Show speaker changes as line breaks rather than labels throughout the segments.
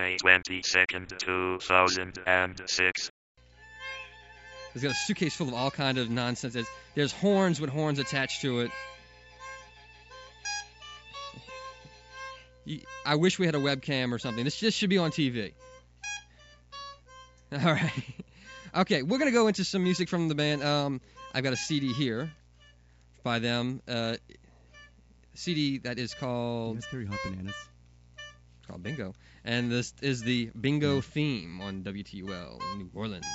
May 22nd, 2006.
It's got a suitcase full of all kind of nonsense. There's, there's horns with horns attached to it. I wish we had a webcam or something. This just should be on TV. All right. Okay, we're gonna go into some music from the band. Um, I've got a CD here by them. Uh, CD that is called
Mystery Hot Bananas.
Called Bingo, and this is the Bingo hmm. theme on WTUL New Orleans.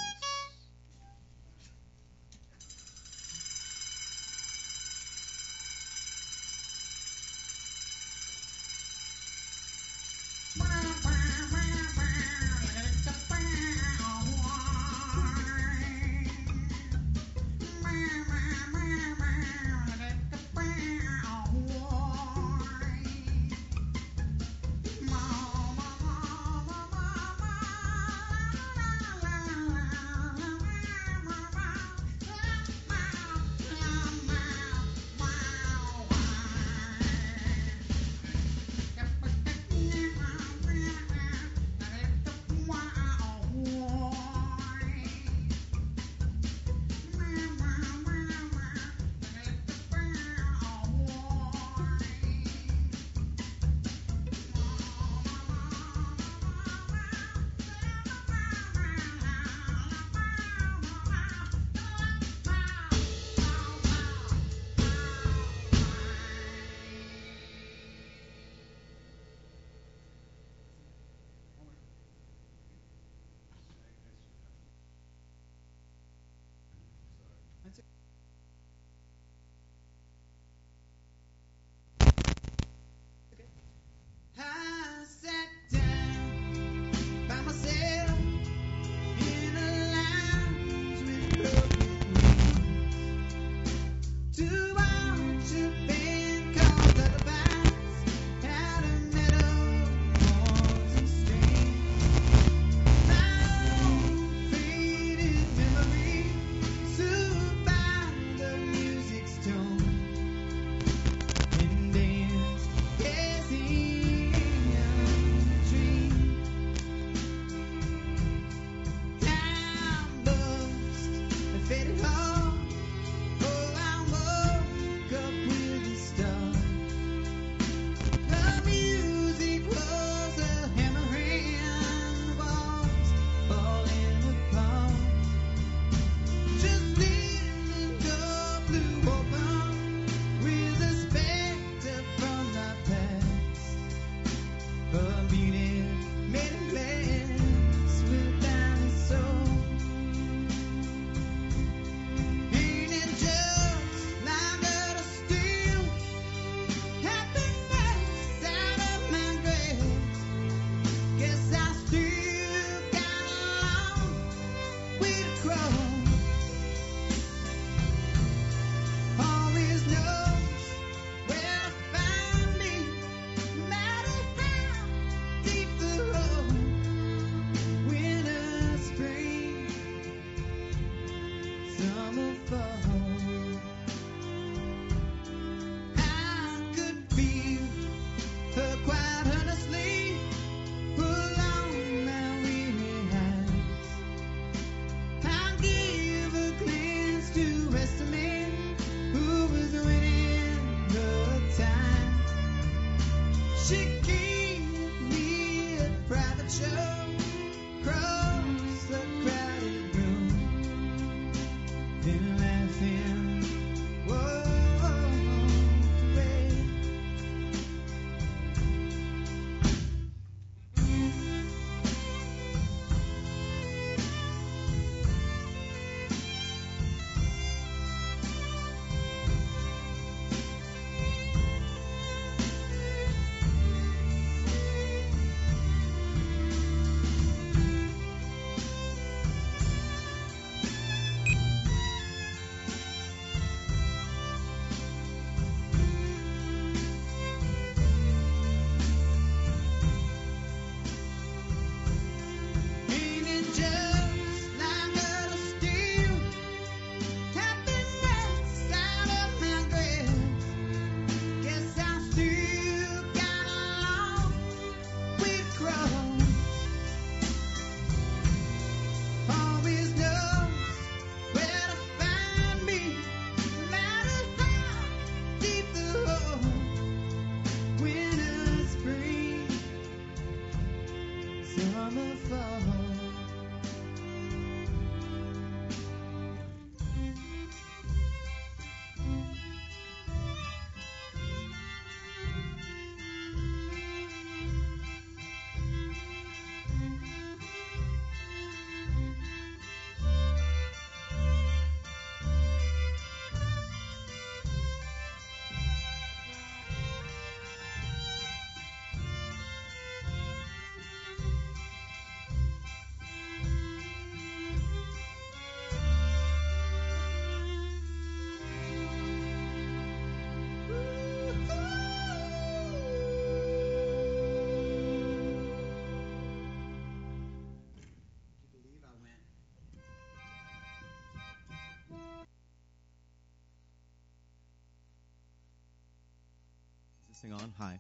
On? Hi.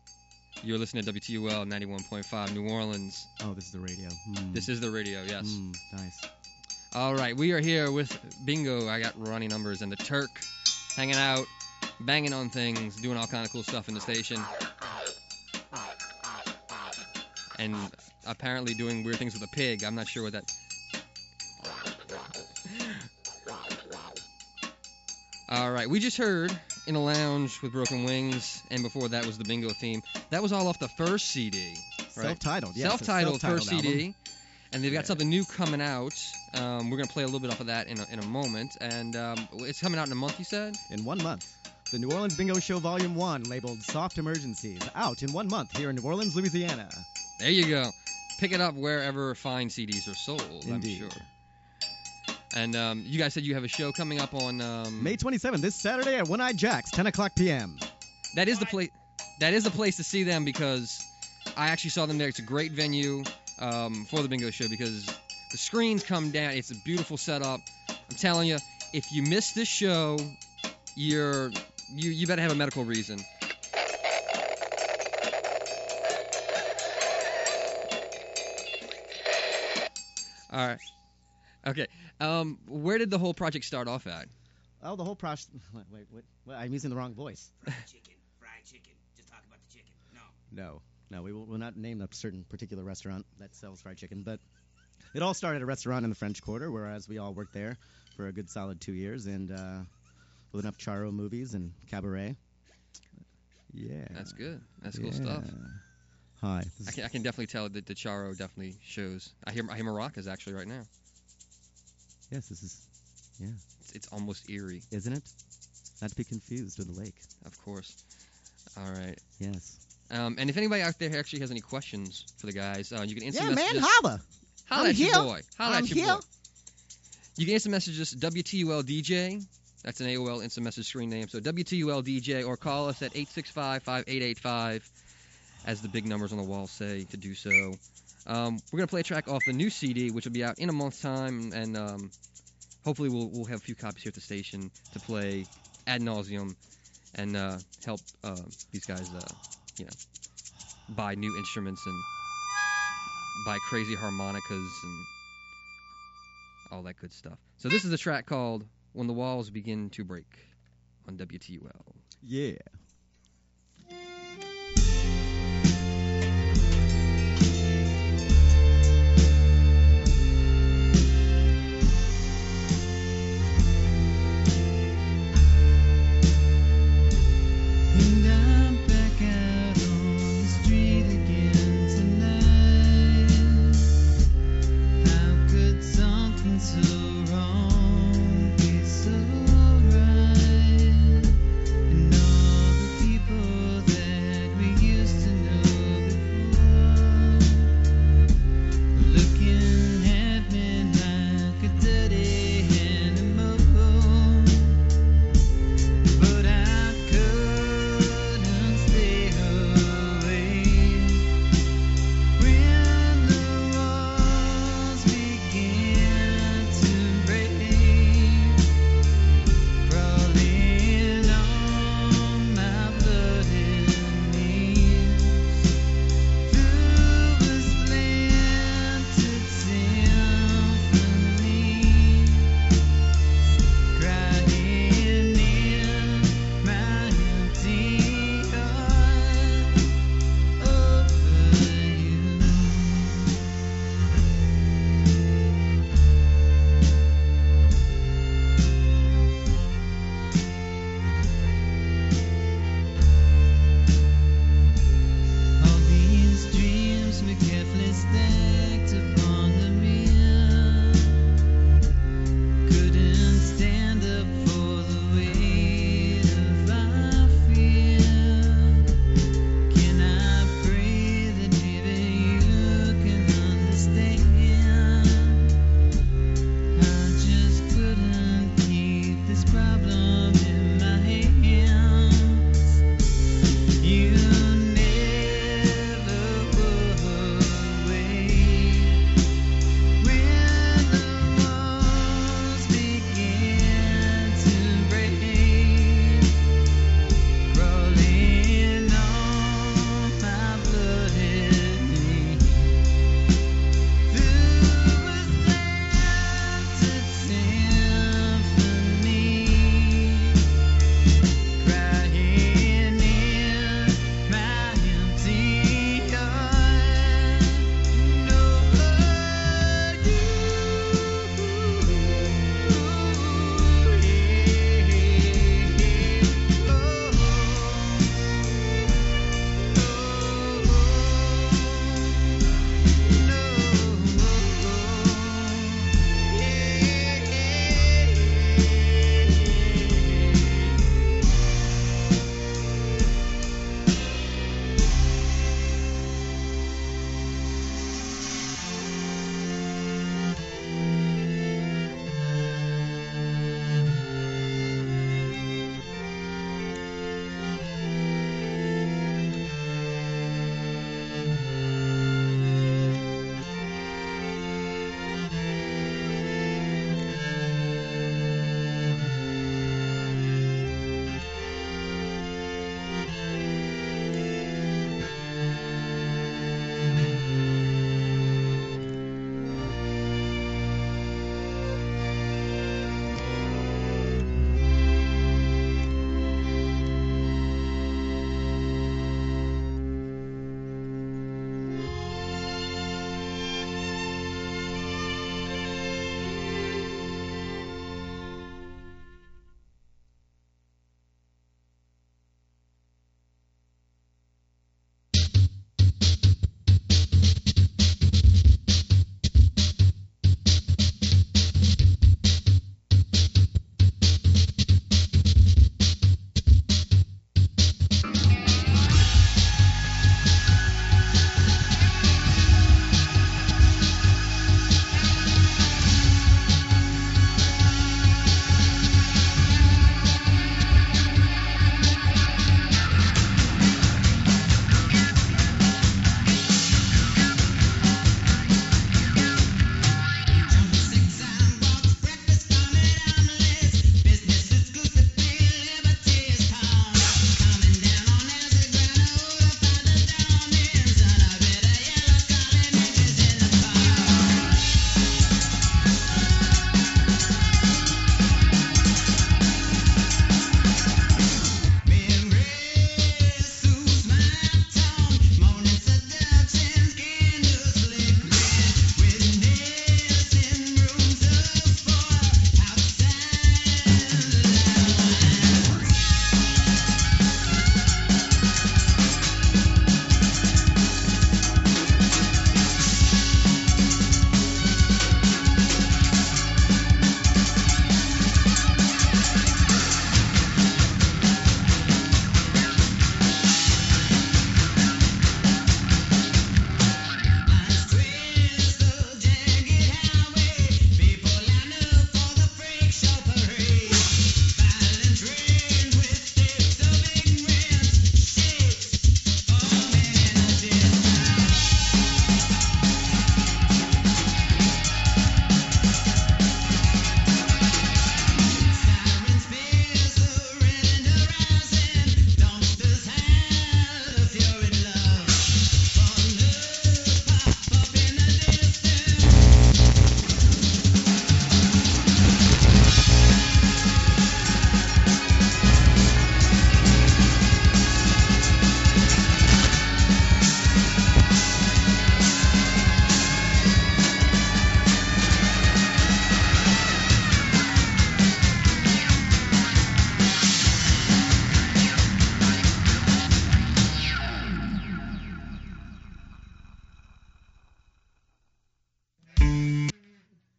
You're listening to WTUL 91.5 New Orleans.
Oh, this is the radio. Hmm.
This is the radio, yes.
Hmm, nice.
All right, we are here with Bingo. I got Ronnie Numbers and the Turk hanging out, banging on things, doing all kind of cool stuff in the station. And apparently doing weird things with a pig. I'm not sure what that. All right, we just heard in a lounge with Broken Wings, and before that was the Bingo theme. That was all off the first CD. Right.
Self-titled. Yes,
self-titled, first
self-titled
CD,
album.
and they've got
Yeah.
something new coming out. Um, we're gonna play a little bit off of that in a, in a moment, and um, it's coming out in a month. You said?
In one month. The New Orleans Bingo Show Volume 1, labeled Soft Emergencies, out in one month here in New Orleans, Louisiana.
There you go. Pick it up wherever fine CDs are sold.
Indeed.
I'm sure. And um, you guys said you have a show coming up on um,
May 27th, this Saturday at One Eye Jack's, 10 o'clock p.m.
That is the place. That is the place to see them because I actually saw them there. It's a great venue um, for the bingo show because the screens come down. It's a beautiful setup. I'm telling you, if you miss this show, you're you you better have a medical reason. All right. Okay. Um, where did the whole project start off at?
Oh, the whole process. Wait, wait, wait, I'm using the wrong voice.
Fried chicken, fried chicken. Just talk about the chicken. No.
No, no, we will, will not name a certain particular restaurant that sells fried chicken, but it all started at a restaurant in the French Quarter, whereas we all worked there for a good solid two years, and uh, with enough Charo movies and cabaret. Yeah.
That's good. That's cool stuff.
Hi.
I can, I can definitely tell that the Charo definitely shows. I hear I hear maracas actually right now.
Yes, this is,
It's, it's almost eerie,
isn't it? Not to be confused with the lake.
of course. All right.
Yes.
Um, and if anybody out there actually has any questions for the guys, uh, you can instant
yeah,
message
man,
us.
holla.
Holla
I'm
at your boy. Holla
I'm
at your
here.
boy. You can instant message us WTUL That's an AOL instant message screen name. So WTULDJ or call us at 865-5885 as the big numbers on the wall say to do so. Um, we're going to play a track off the new CD, which will be out in a month's time, and um, hopefully we'll, we'll have a few copies here at the station to play ad nauseum and uh, help uh, these guys, uh, you know, buy new instruments and buy crazy harmonicas and all that good stuff. So this is a track called "When the Walls Begin to Break" on WTUL.
Yeah.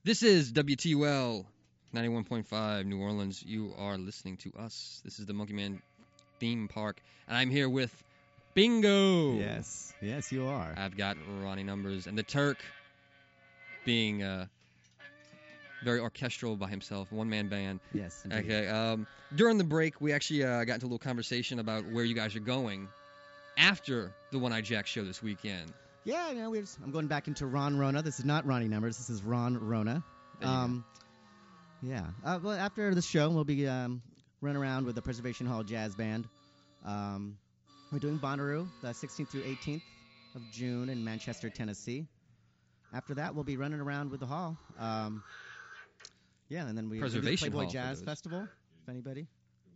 This is WTUL 91.5 New Orleans. You are listening to us. This is the Monkey Man theme park, and I'm here with Bingo.
Yes, yes, you are.
I've got Ronnie Numbers and the Turk being uh, very orchestral by himself, one man band.
yes. indeed.
Okay. Um, during the break, we actually uh, got into a little conversation about where you guys are going after the One Eye Jack show this weekend.
Yeah, you know, just, I'm going back into Ron Rona. This is not Ronnie Numbers. This is Ron Rona.
There you go.
Um, yeah. Uh, well, after the show, we'll be um, running around with the Preservation Hall Jazz Band. Um, we're doing Bonnaroo the 16th through 18th of June in Manchester, Tennessee. After that, we'll be running around with the hall. Um, yeah, and then we we do the
Preservation
Playboy
Hall, for
Jazz
those.
Festival. If anybody,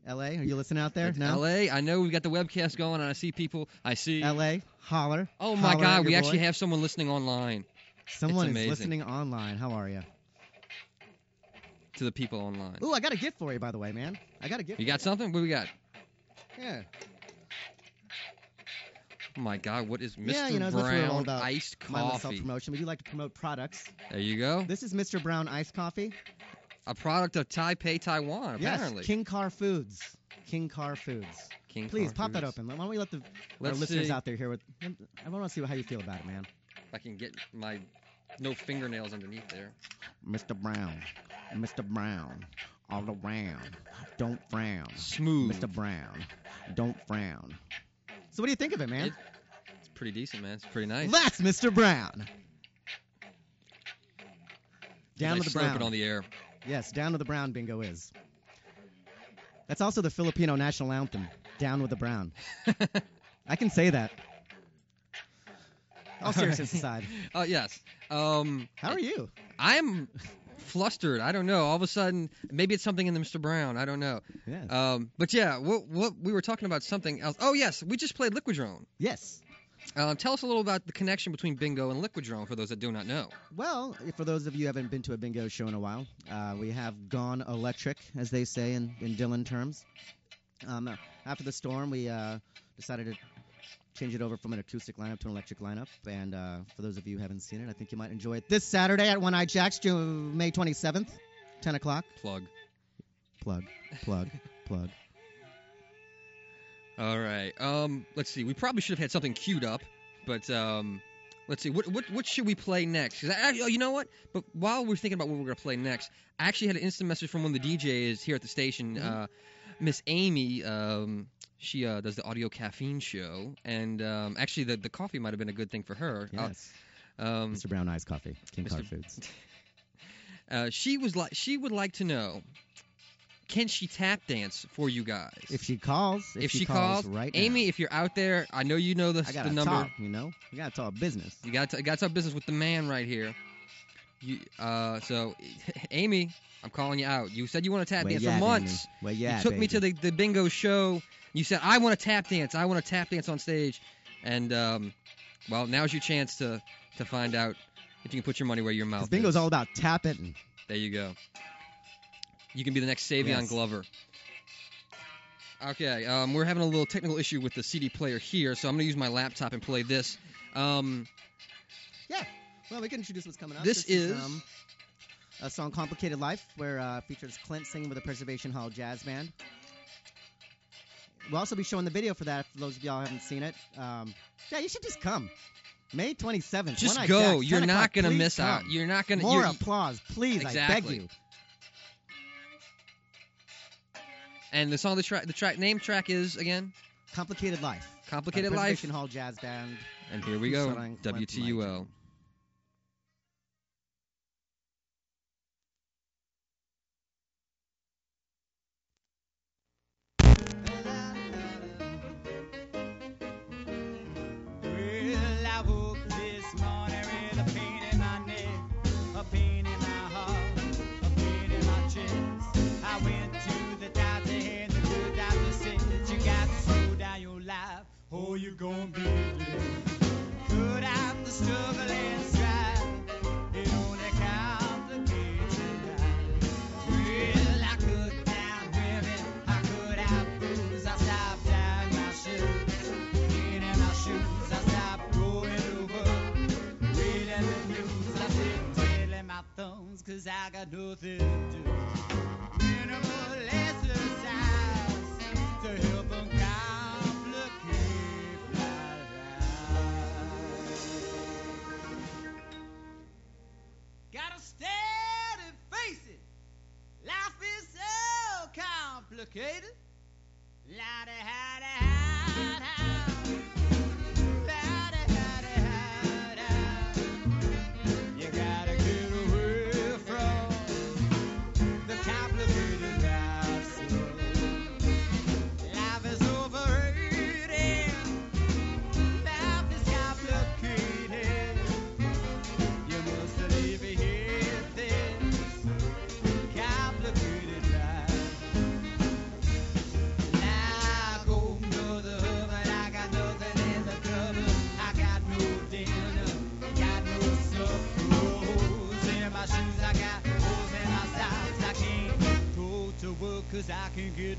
L.A. Are you listening out there?
It's
no.
LA. I know we've got the webcast going, and I see people. I see.
L.A. Holler.
Oh my
Holler
God, we
your
actually have someone listening online
Someone is
amazing.
listening online. How are you?
to the people online.
Ooh, I got a gift for you, by the way, man. I got a gift.
You got something? What we got?
Yeah.
Oh my God, what is Mr.
Yeah, you know, that's what we're all
Brown
about.
iced coffee?
self-promotion. We do like to promote products.
There you go.
This is Mr. Brown Iced Coffee.
A product of Taipei, Taiwan, apparently.
Yes, King Car Foods. King Car Foods.
King
Please
Car
pop that open. Why don't we let the our
Let's
listeners
see
out there hear what? I want to see how you feel about it, man.
if I can get my no fingernails underneath there.
Mr. Brown, Mr. Brown, all around. Don't frown,
Smooth.
Mr. Brown. Don't frown. So what do you think of it, man?
It- It's pretty decent, man. It's pretty nice.
That's Mr. Brown. Down to the brown.
it on the air.
Yes, Down with the Brown bingo is. That's also the Filipino national anthem, Down with the Brown. I can say that. All
All
seriousness
right.
aside.
Oh yes. Um,
How are you?
I'm flustered. I don't know. All of a sudden, maybe it's something in the Mr. Brown. I don't know.
Yeah.
Um, but yeah, what what we were talking about something else. Oh yes, we just played Liquidrone.
yes.
Um, tell us a little about the connection between bingo and Liquidrone for those that do not know.
Well, for those of you who haven't been to a bingo show in a while, uh, we have gone electric, as they say in, in Dylan terms. Um, uh, after the storm, we uh, decided to change it over from an acoustic lineup to an electric lineup. And uh, for those of you who haven't seen it, I think you might enjoy it this Saturday at One Eye Jack's, June, May 27th, 10 o'clock.
Plug.
Plug, plug, plug.
All right. Um, let's see. We probably should have had something queued up, but um, let's see. What what what should we play next? 'Cause I, oh, you know what? But while we're thinking about what we're gonna play next, I actually had an instant message from one of the DJs here at the station,
Mhm.
uh, Miss Amy. Um, she uh, does the audio caffeine show, and um, actually the the coffee might have been a good thing for her. Uh,
Yes.
um,
Mr. Brown Eyes Coffee, King Car
Mr.
Foods.
uh, she was like she would like to know, can she tap dance for you guys?
If she calls, if,
If
she,
she calls,
right now,
Amy, if you're out there, I know you know the,
I
the number.
talk, you know? You gotta talk business.
You got to, got some business with the man right here. You, uh, so, Amy, I'm calling you out. You said you want to tap
Where
dance for
at,
months.
Amy? Where you
you
at,
took me to the, the bingo show. You said I want to tap dance. I want to tap dance on stage. And um, well, now's your chance to to find out if you can put your money where your mouth
bingo's
is.
all about tapping.
There you go. You can be the next Savion
Yes.
Glover. Okay, um, we're having a little technical issue with the CD player here, so I'm gonna use my laptop and play this. Um, yeah.
Well, we can introduce what's coming up.
This is-
um, a song "Complicated Life," where uh, features Clint singing with the Preservation Hall Jazz Band. We'll also be showing the video for that. For those of y'all haven't seen it, um, yeah, you should just come. May 27th.
just go. You're not gonna
Please
miss out. You're not gonna.
More
you're-
applause, please. I
Exactly.
beg you.
And the song, the track, the track name track is again
Complicated Life.
"Complicated Life."
Hall Jazz Band.
And here we go. WTUL.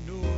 I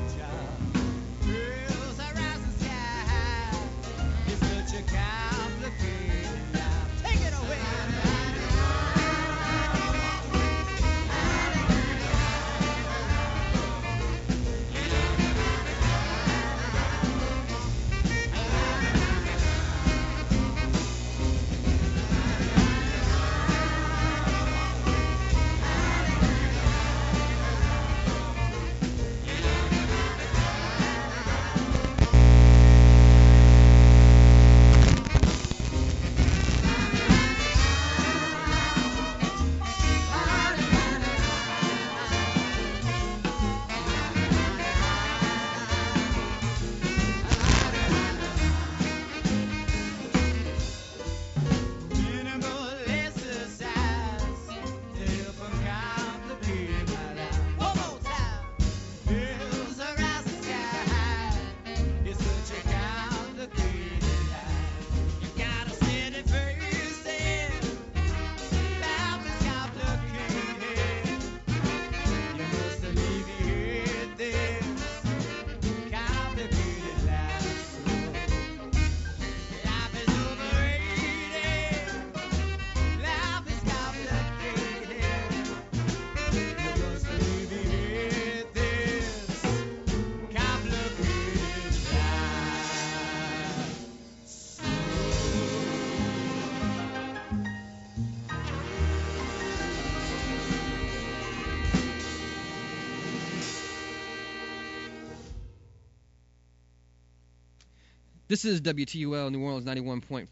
This is
WTUL New Orleans 91.5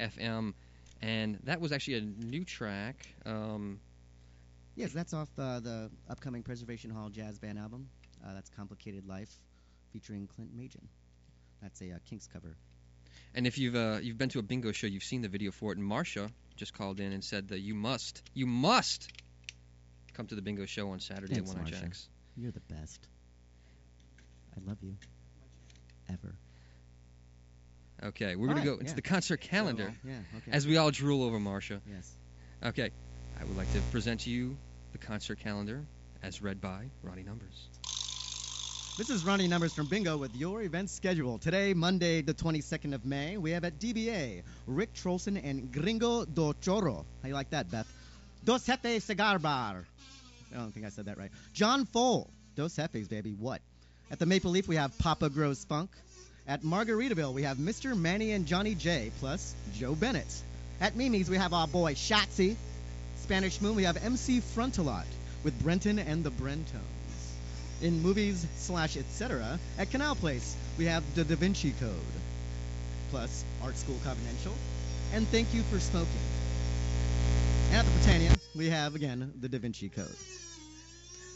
FM, and that was actually a new track. Um,
Yes, that's off uh, the upcoming Preservation Hall Jazz Band album. Uh, that's Complicated Life, featuring Clint Maedgen. That's a uh, Kinks cover.
and if you've uh, you've been to a bingo show, you've seen the video for it. And Marsha just called in and said that you must, you must come to the bingo show on Saturday
Thanks,
at One Eye Jacks.
You're the best. I love you. Ever.
Okay, we're gonna
right,
go into
yeah.
the concert calendar
So, yeah, okay.
as we all drool over Marsha.
yes.
Okay, I would like to present to you the concert calendar as read by Ronnie Numbers.
This is Ronnie Numbers from Bingo with your event schedule. Today, Monday, the 22nd of May, we have at DBA Rick Trolsen and Gringo do Choro. How you like that, Beth? Dos Jefes Cigar Bar. I don't think I said that right. John Fohl. Dos Jefes, baby. What? At the Maple Leaf, we have Papa Grows Funk. At Margaritaville, we have Mr. Manny and Johnny J, plus Joe Bennett. At Mimi's, we have our boy Shotzi. Spanish Moon, we have MC Frontalot with Brenton and the Brentones. In movies slash etc. At Canal Place, we have The Da Vinci Code, plus Art School Confidential, and Thank You for Smoking. And at the Britannia, we have again the Da Vinci Code.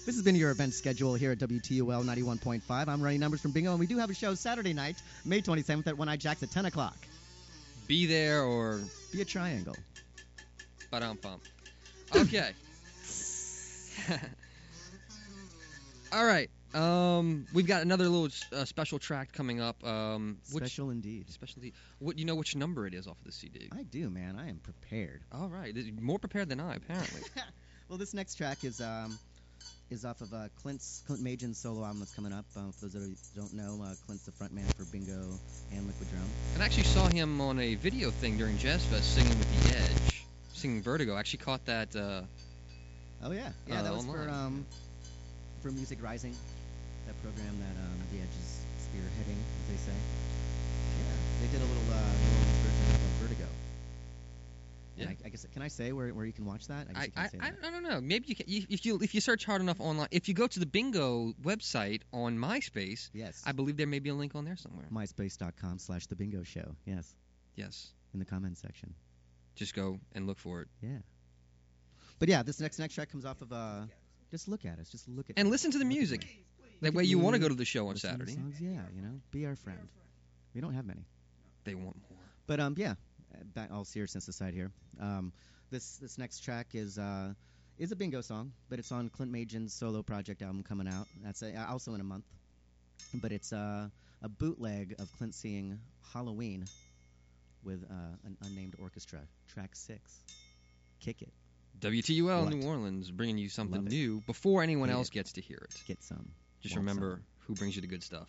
This has been your event schedule here at WTUL 91.5. I'm running numbers from Bingo, and we do have a show Saturday night, May 27th at One Eye Jacks at 10 o'clock.
Be there or
Be a triangle.
Ba-dum bum. Okay. All right. Um, we've got another little uh, special track coming up. Um, which
Special indeed.
specialty? What you know which number it is off of the CD?
I do, man. I am prepared.
All right, more prepared than I apparently.
well, this next track is um, is off of uh, Clint's Clint Maedgen's solo album that's coming up. Uh, for those that don't know, uh, Clint's the frontman for Bingo and Liquidrone.
and I actually saw him on a video thing during Jazz Fest singing with The Edge.
singing Vertigo. I actually caught that. Uh,
Oh yeah, yeah.
Uh,
that was for um, for Music Rising, that program that um, the Edge is spearheading, as they say. Yeah, they did a little uh, New version of
Yeah.
I, I guess can I say where, where you can watch that? I guess
I,
you
I,
can't say
I,
that.
I don't know. Maybe you can you- if you if you search hard enough online. If you go to the Bingo website on MySpace,
Yes.
I believe there may be a link on there somewhere.
MySpace.com slash the bingo show. Yes,
Yes,
in the comments section.
just go and look for it
Yeah. But yeah, this next next track comes off of uh, just look at us, just look at
and
us.
listen to the
Look
music. That way you want to go to the show on
listen
Saturday.
songs, Yeah, you know, be our friend. We don't have many.
They want more.
But um, yeah, back all seriousness aside here. Um, this this next track is uh is a bingo song, but it's on Clint Maedgen's solo project album coming out. That's uh also in a month. But it's uh, a bootleg of Clint singing Halloween with uh, an unnamed orchestra, track six. Kick it,
WTUL
What?
New Orleans bringing you something new before anyone
Hate
else
it.
gets to hear it.
get some.
Just
Want
remember
some.
who brings you the good stuff.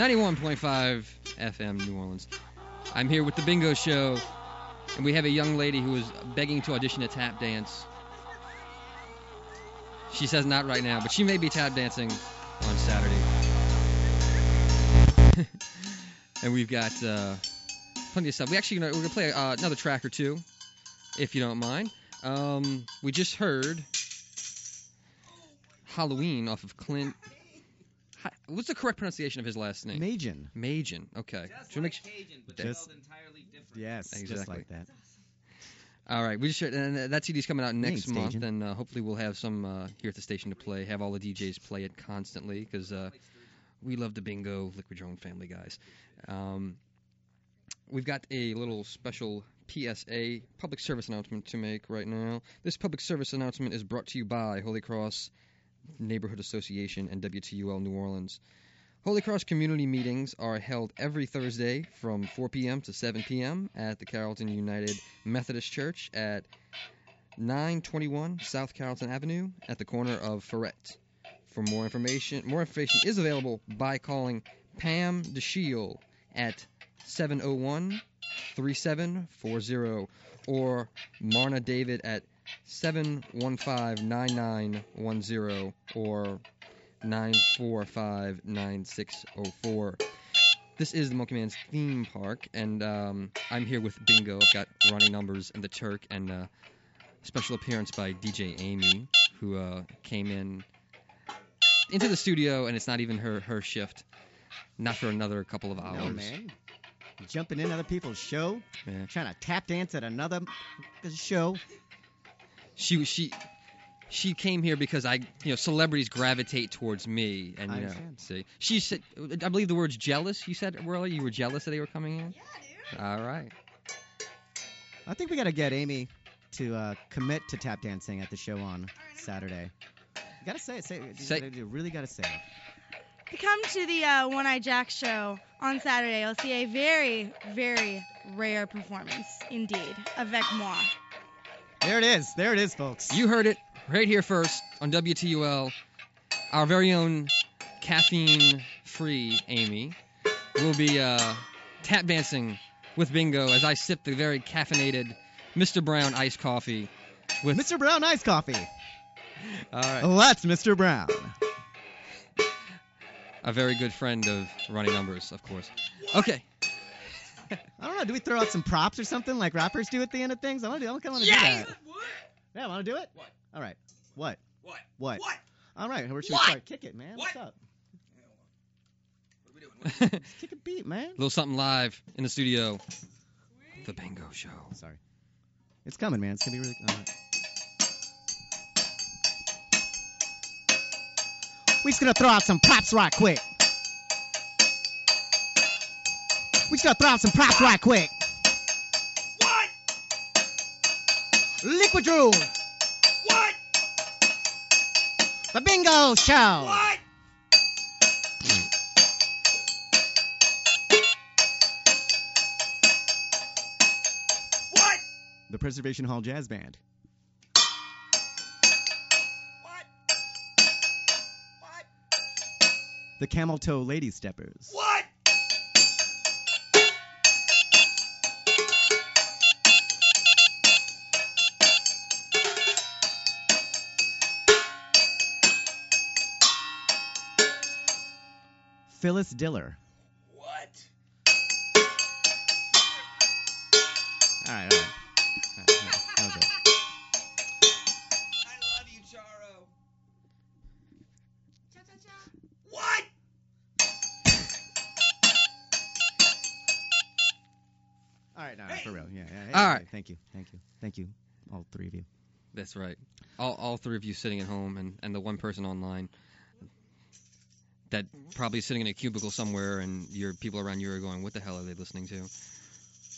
91.5 FM New Orleans. I'm here with the Bingo Show, and we have a young lady who is begging to audition a tap dance. She says not right now, but she may be tap dancing on Saturday. and we've got uh, plenty of stuff. We actually we're gonna play uh, another track or two, if you don't mind. Um, we just heard Halloween off of Clint. Hi- What's the correct pronunciation of his last name?
Maedgen.
Maedgen. Okay.
Just like
make su-
Cajun, but
Just-
spelled entirely different.
Yes, just
Exactly.
like that.
All right. We just heard, and uh, that CD's coming out next
Thanks,
month,
Stajan.
and uh, hopefully we'll have some uh, here at the station to play. Have all the DJs play it constantly because uh, we love the bingo Liquidrone family guys. Um, we've got a little special PSA public service announcement to make right now. This public service announcement is brought to you by Holy Cross Neighborhood Association and WTUL New Orleans. Holy Cross community meetings are held every Thursday from 4 p.m. to 7 p.m. at the Carrollton United Methodist Church at 921 South Carrollton Avenue at the corner of Ferret. For more information, more information is available by calling Pam DeShiel at 701 3740 or Marna David at 715 9910 or 945 9604. This is the Monkey Man's theme park, and um, I'm here with Bingo. I've got Ronnie Numbers and the Turk, and uh, special appearance by DJ Amy, who uh, came in into the studio, and it's not even her her shift. Not for another couple of hours.
No, man. Jumping in other people's show,
Yeah.
trying to tap dance at another show.
She she she came here because I you know celebrities gravitate towards me, and
I
you know
understand.
see she said I believe the word's jealous. You said earlier you were jealous that they were coming in.
Yeah, dude.
All right.
I think we got to get Amy to uh, commit to tap dancing at the show on Saturday. You gotta say it. Say it. You,
Say-
gotta- you really gotta say it.
If you come to the uh, One Eyed Jack show on Saturday, you'll see a very, very rare performance indeed. Avec moi.
There it is. There it is, folks.
You heard it right here first on WTUL. Our very own caffeine-free Amy will be uh, tap dancing with Bingo as I sip the very caffeinated Mr. Brown iced coffee with.
Mr. Brown iced Coffee.
All right.
That's Mr. Brown.
A very good friend of Ronnie Numbers, of course. Okay.
I don't know. Do we throw out some props or something like rappers do at the end of things? I want to do. I kind of want to
Yeah,
do
you-
that.
what?
Yeah, I want to do it.
What?
All right. What?
What?
What?
What?
All right. Where should
What?
we start? Kick it, man.
What?
What's up?
What are we doing? What are we doing?
a
Kick a beat, man.
A little something live in the studio. The Bingo Show.
Sorry. It's coming, man. It's gonna be really. All right. We just gonna throw out some props right quick. We just gonna throw out some props right quick.
What?
Liquidrone,
What?
the Bingo Show.
What? What?
The Preservation Hall Jazz Band.
What? What?
The Camel Toe Lady Steppers. Phyllis Diller.
What?
All right, all right. All right, all right. That was it.
I love you, Charo. What?
All right, no,
Hey.
for real. Yeah, yeah.
All
yeah,
right.
Thank you, thank you, thank you, all three of you.
That's right. All, all three of you sitting at home, and, and the one person online that probably sitting in a cubicle somewhere, and your people around you are going, "What the hell are they listening to?"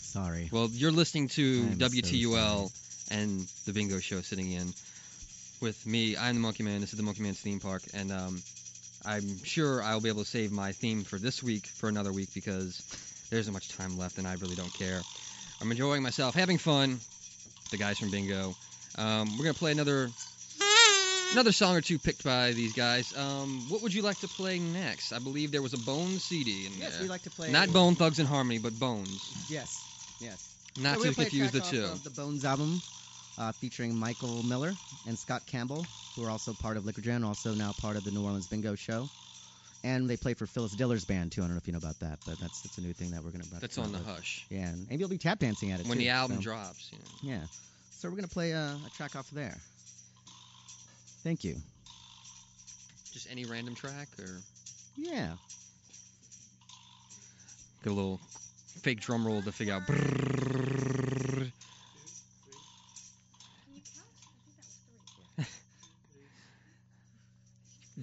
Sorry.
Well, you're listening to
I'm so
WTUL and the Bingo Show sitting in with me. I'm the Monkey Man. This is the Monkey Man's theme park, and um, I'm sure I'll be able to save my theme for this week for another week because there isn't much time left, and I really don't care. I'm enjoying myself, having fun. The guys from Bingo. Um, we're gonna play another Another song or two picked by these guys. Um, what would you like to play next? I believe there was a Bones CD in
Yes,
there.
we like to play.
Not Bone Thugs-n-Harmony, but Bones.
Yes, yes.
Not
So
to confuse the two.
the Bones album, uh, featuring Michael Miller and Scott Campbell, who are also part of Liquor Gen, also now part of the New Orleans Bingo Show. And they play for Phyllis Diller's band too. I don't know if you know about that, but that's that's a new thing that we're gonna.
That's on the hush.
Yeah, and maybe you'll be tap dancing at it
When
too,
the album
so-
drops, you know.
Yeah. So we're gonna play a, a track off there. Thank you.
Just any random track or
Yeah.
get a little fake drum roll to figure out. brrrr.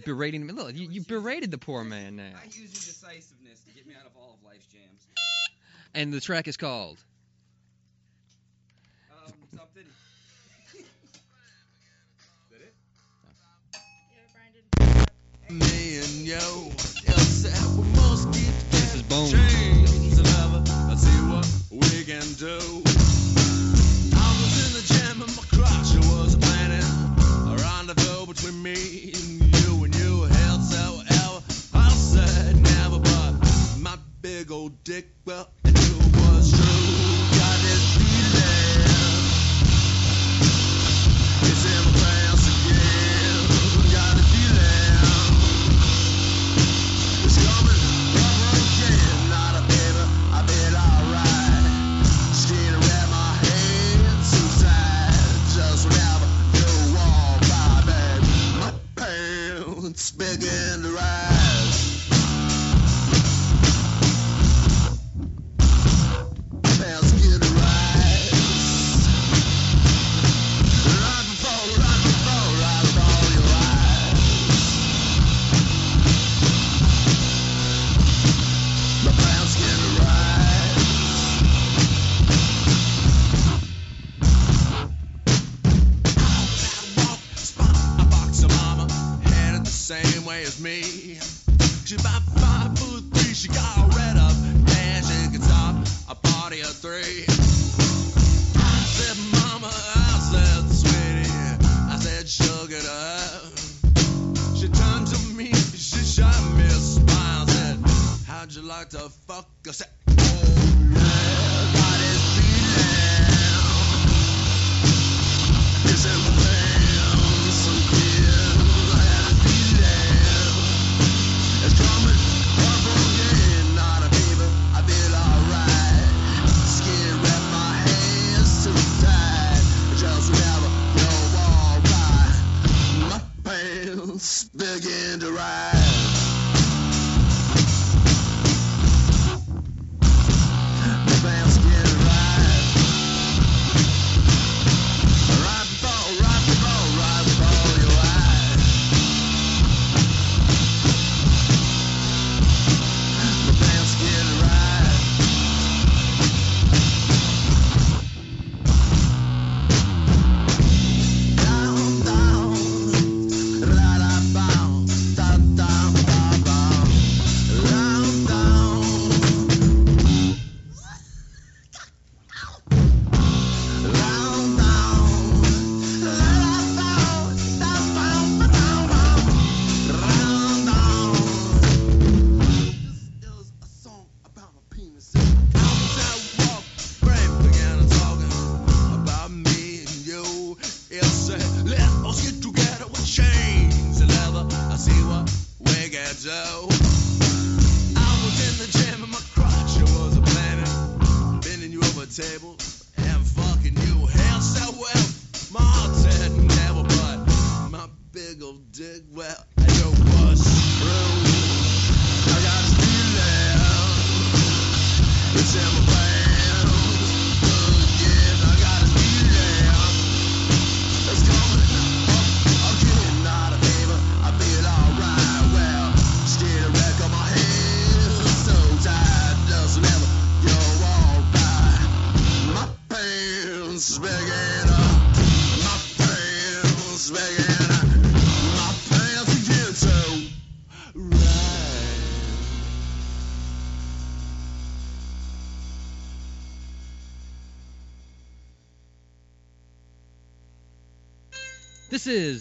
Berating him. Look, you, you berated the poor man now.
I use your decisiveness to get me out of all of life's jams.
And the track is called.
Um, something.
Never, but my big old dick, well,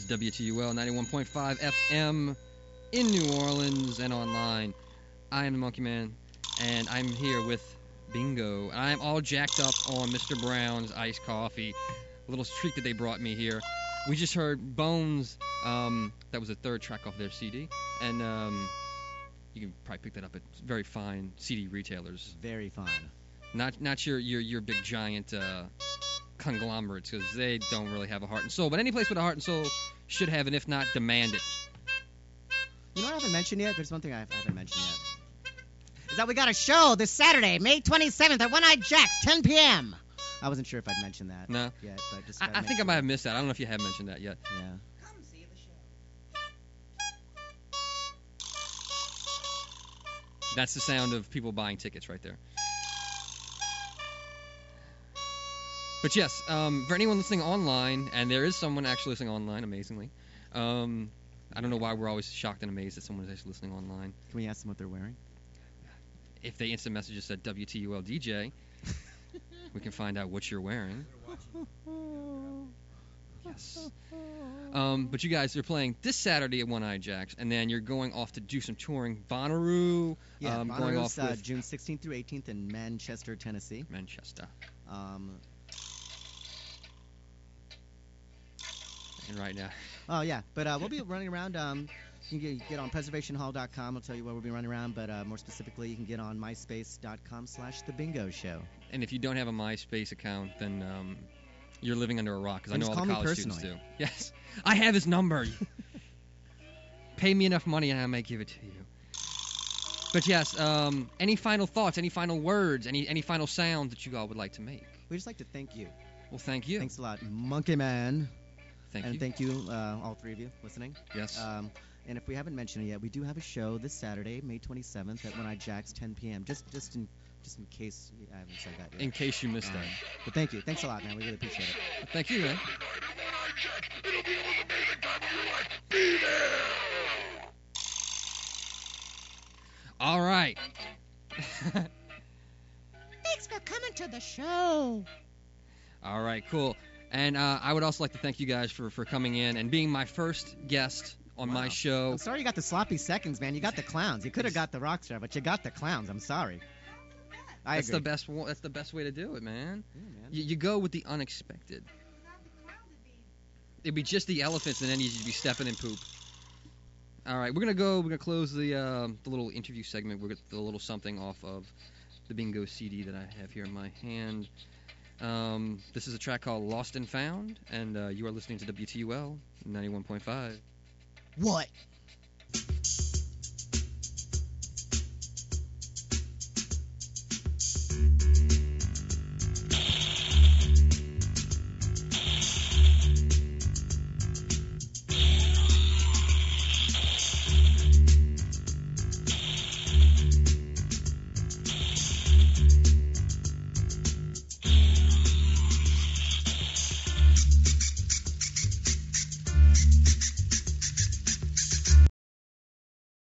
WTUL 91.5 FM in New Orleans and online. I am the Monkey Man, and I'm here with Bingo. I'm all jacked up on Mr. Brown's iced coffee, a little treat that they brought me here. We just heard Bones. Um, that was the third track off their CD, and um, you can probably pick that up at very fine CD retailers.
Very fine.
Not not your your your big giant uh, conglomerates because they don't really have a heart and soul. But any place with a heart and soul should have, and if not, demand it.
You know what I haven't mentioned yet? There's one thing I haven't mentioned yet. Is that we got a show this Saturday, May 27th at One Eyed Jack's, 10 p.m. I wasn't sure if I'd mentioned that
No,
yet, but just.
I, I think I might have missed that. I don't know if you have mentioned that yet.
Yeah.
Come see the show.
That's the sound of people buying tickets right there. But yes, um, for anyone listening online, and there is someone actually listening online, amazingly. Um, I don't know why we're always shocked and amazed that someone is actually listening online.
Can we ask them what they're wearing?
If they instant message us at WTUL DJ, we can find out what you're wearing. Yes. Um, but you guys are playing this Saturday at One Eyed Jacks, and then you're going off to do some touring. Bonnaroo,
Yeah,
um, going off
uh, June 16th through 18th in Manchester, Tennessee.
Manchester.
Um,
Right now,
oh yeah, but uh, we'll be running around. Um, you can get, get on preservationhall.com. I'll tell you where we'll be running around, but uh, more specifically, you can get on myspace.com/slash the Bingo Show.
and if you don't have a MySpace account, then um, you're living under a rock because I know all the college students do. Yes, I have his number. Pay me enough money, and I might give it to you. But yes, um, any final thoughts? Any final words? Any any final sounds that you all would like to make?
We just like to thank you.
Well, thank you.
Thanks a lot, Monkey Man,
Thank
and
you.
thank you, uh, all three of you listening.
yes.
Um, and if we haven't mentioned it yet, we do have a show this Saturday, May 27th at One Eyed Jack's, 10 p.m. Just just in just in case I haven't said that yet.
in case you missed
Um,
that.
but thank you. Thanks a lot, man. We really appreciate it.
Thank you, man. All right.
Thanks for coming to the show.
All right, cool. And uh, I would also like to thank you guys for, for coming in and being my first guest on my show.
I'm sorry you got the sloppy seconds, man. You got the clowns. You could have got the rock star, but you got the clowns. I'm sorry. I
That's
agree.
the best. That's the best way to do it, man.
Yeah, man.
You, you go with the unexpected. It'd be just the elephants, and then you'd be stepping in poop. All right, we're gonna go. We're gonna close the uh, the little interview segment. We're gonna the little something off of the Bingo CD that I have here in my hand. Um, this is a track called Lost and Found, and uh, you are listening to WTUL 91.5.
What?